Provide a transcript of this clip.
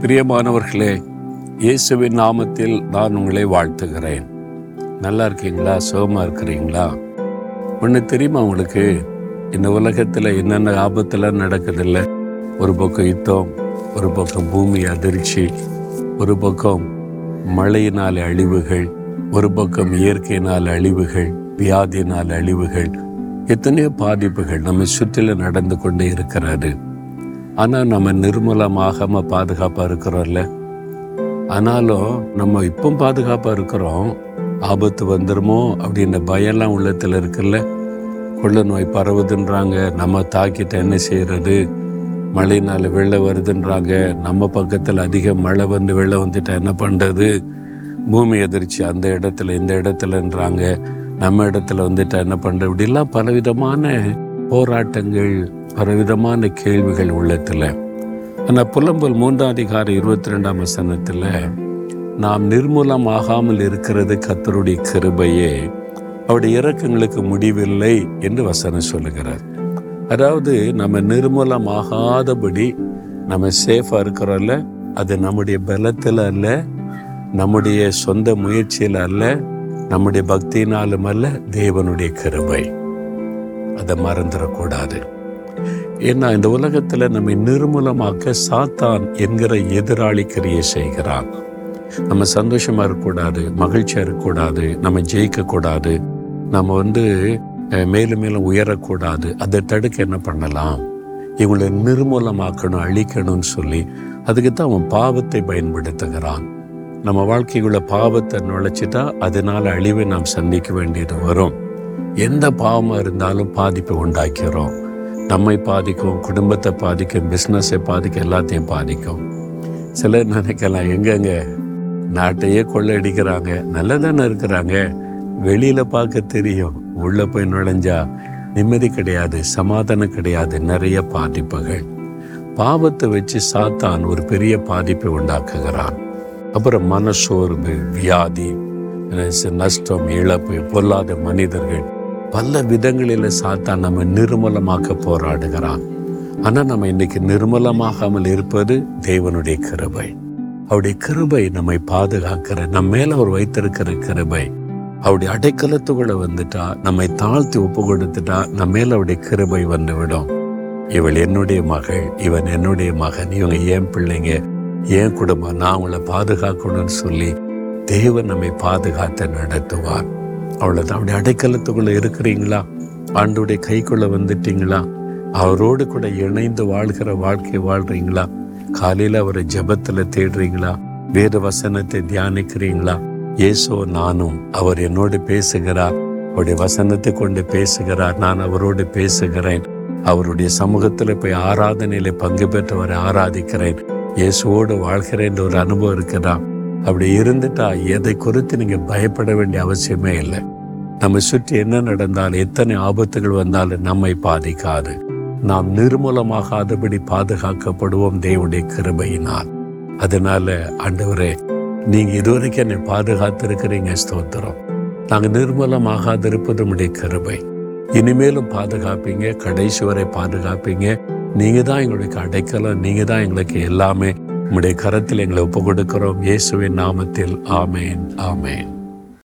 பிரியமானவர்களே இயேசுவின் நாமத்தில் நான் உங்களை வாழ்த்துகிறேன். நல்லா இருக்கீங்களா? சுகமாக இருக்கிறீங்களா? ஒன்று தெரியுமா உங்களுக்கு? இந்த உலகத்தில் என்னென்ன ஆபத்தெல்லாம் நடக்குதில்ல? ஒரு பக்கம் யுத்தம் ஒரு பக்கம் பூமி அதிர்ச்சி ஒரு பக்கம் மழையினால் அழிவுகள் ஒரு பக்கம் இயற்கையினால் அழிவுகள் வியாதியினால் அழிவுகள் எத்தனையோ பாதிப்புகள் நம்ம சுற்றிலும் நடந்து கொண்டே இருக்கிறாரு ஆனால் நம்ம நிர்மூலமாகாம பாதுகாப்பாக இருக்கிறோம்ல. ஆனாலும் நம்ம இப்போ பாதுகாப்பாக இருக்கிறோம். ஆபத்து வந்துடுமோ அப்படின்ற பயம்லாம் உள்ளத்தில் இருக்குல்ல. கொள்ள நோய் பரவுதுன்றாங்க. நம்ம தாக்கிட்ட என்ன செய்கிறது மழையினால் வெள்ளம் வருதுன்றாங்க. நம்ம பக்கத்தில் அதிக மழை வந்து வெள்ளம் வந்துட்டா என்ன பண்ணுறது பூமி எதிர்ச்சி அந்த இடத்துல இந்த இடத்துலன்றாங்க. நம்ம இடத்துல வந்துட்டா என்ன பண்ணுறது இப்படிலாம் பலவிதமான போராட்டங்கள் பலவிதமான கேள்விகள் உள்ளத்தில். ஆனால் புலம்பல் மூன்றாம் அதிகாரம் இருபத்தி ரெண்டாம் வசனத்தில் நாம் நிர்மூலம் ஆகாமல் இருக்கிறது கத்தருடைய கிருபையே அவருடைய இறக்கங்களுக்கு முடிவில்லை என்று வசனம் சொல்லுகிறார். அதாவது நம்ம நிர்மூலமாகாதபடி நம்ம சேஃபாக இருக்கிறோம்ல அது நம்முடைய பலத்தில் அல்ல நம்முடைய சொந்த முயற்சியில் அல்ல நம்முடைய பக்தியினாலும் அல்ல தேவனுடைய கிருபை. அதை மறந்துடக்கூடாது. ஏன்னா இந்த உலகத்தில் நம்மை நிர்மூலமாக்க சாத்தான் என்கிற எதிராளி கிரியை செய்கிறான். நம்ம சந்தோஷமாக இருக்கக்கூடாது மகிழ்ச்சியாக இருக்கக்கூடாது நம்ம ஜெயிக்கக்கூடாது நம்ம வந்து மேலும் மேலும் உயரக்கூடாது அதை தடுக்க என்ன பண்ணலாம்? இவங்களை நிர்மூலமாக்கணும் அழிக்கணும்னு சொல்லி அதுக்கு தான் அவன் பாவத்தை பயன்படுத்துகிறான். நம்ம வாழ்க்கைக்குள்ள பாவத்தை நுழைச்சிட்டா அதனால் அழிவை நாம் சந்திக்க வேண்டியது வரும். எந்த பாவமாக இருந்தாலும் பாதிப்பை உண்டாக்கிறோம். நம்மை பாதிக்கும் குடும்பத்தை பாதிக்கும் பிஸ்னஸை பாதிக்கும் எல்லாத்தையும் பாதிக்கும். சிலர் நினைக்கலாம் எங்கெங்க? நாட்டையே கொள்ளையடிக்கிறாங்க. நல்லதானே இருக்கிறாங்க. வெளியில் பார்க்க தெரியும். உள்ளே போய் நுழைஞ்சா நிம்மதி கிடையாது சமாதானம் கிடையாது நிறைய பாதிப்புகள். பாவத்தை வச்சு சாத்தான் ஒரு பெரிய பாதிப்பை உண்டாக்குகிறான். அப்புறம் மனசோர்வு வியாதி நஷ்டம் இழப்பு பொல்லாத மனிதர்கள் பல விதங்களில் சாத்தான் நம்ம நிர்மலமாக்க போராடுகிறான். ஆனால் நம்ம இன்னைக்கு நிர்மலமாகாமல் இருப்பது தேவனுடைய கிருபை. அவருடைய கிருபை நம்மை பாதுகாக்கிற நம்ம மேல அவர் வைத்திருக்கிற கிருபை. அவருடைய அடைக்கலத்துக்குள்ள வந்துட்டா நம்மை தாழ்த்தி ஒப்பு கொடுத்துட்டா நம்ம மேல அவருடைய கிருபை வந்து விடும் இவள் என்னுடைய மகள் இவன் என்னுடைய மகன் இவங்க ஏன் பிள்ளைங்க ஏன் குடும்பம் நான் அவங்கள பாதுகாக்கணும்னு சொல்லி தேவன் நம்மை பாதுகாத்து நடத்துவார். அவ்வளோதான் அப்படி அடைக்கலத்துக்குள்ளே இருக்கிறீங்களா? ஆண்டுடைய கைக்குள்ளே வந்துட்டீங்களா? அவரோடு கூட இணைந்து வாழ்கிற வாழ்க்கை வாழ்கிறீங்களா காலையில் அவரை ஜபத்தில் தேடுறீங்களா? வேத வசனத்தை தியானிக்கிறீங்களா? ஏசோ நானும் அவர் என்னோடு பேசுகிறார். அவருடைய வசனத்தை கொண்டு பேசுகிறார். நான் அவரோடு பேசுகிறேன். அவருடைய சமூகத்தில் போய் ஆராதனையில் பங்கு பெற்றவரை ஆராதிக்கிறேன். இயேசுவோடு வாழ்கிறேன் ஒரு அனுபவம் இருக்கிறான் அப்படி இருந்துட்டா எதை குறித்து நீங்க பயப்பட வேண்டிய அவசியமே இல்லை. நம்ம சுற்றி என்ன நடந்தாலும் எத்தனை ஆபத்துகள் வந்தாலும் நம்மை பாதிக்காது. நாம் நிர்மூலமாகாதபடி பாதுகாக்கப்படுவோம் தேவனுடைய கிருபையினால். அதனால ஆண்டவரே நீங்க இதுவரைக்கும் என்னை பாதுகாத்து இருக்கிறீங்க ஸ்தோத்திரம் நாங்க நிர்மூலமாகாதிருப்பது உடைய கிருபை. இனிமேலும் பாதுகாப்பீங்க கடைசி வரை பாதுகாப்பீங்க. நீங்க தான் எங்களுக்கு அடைக்கலம் நீங்க தான் எங்களுக்கு எல்லாமே உம்முடைய கரத்தில் எங்களை ஒப்பு கொடுக்கிறோம் இயேசுவின் நாமத்தில். ஆமேன். ஆமேன்.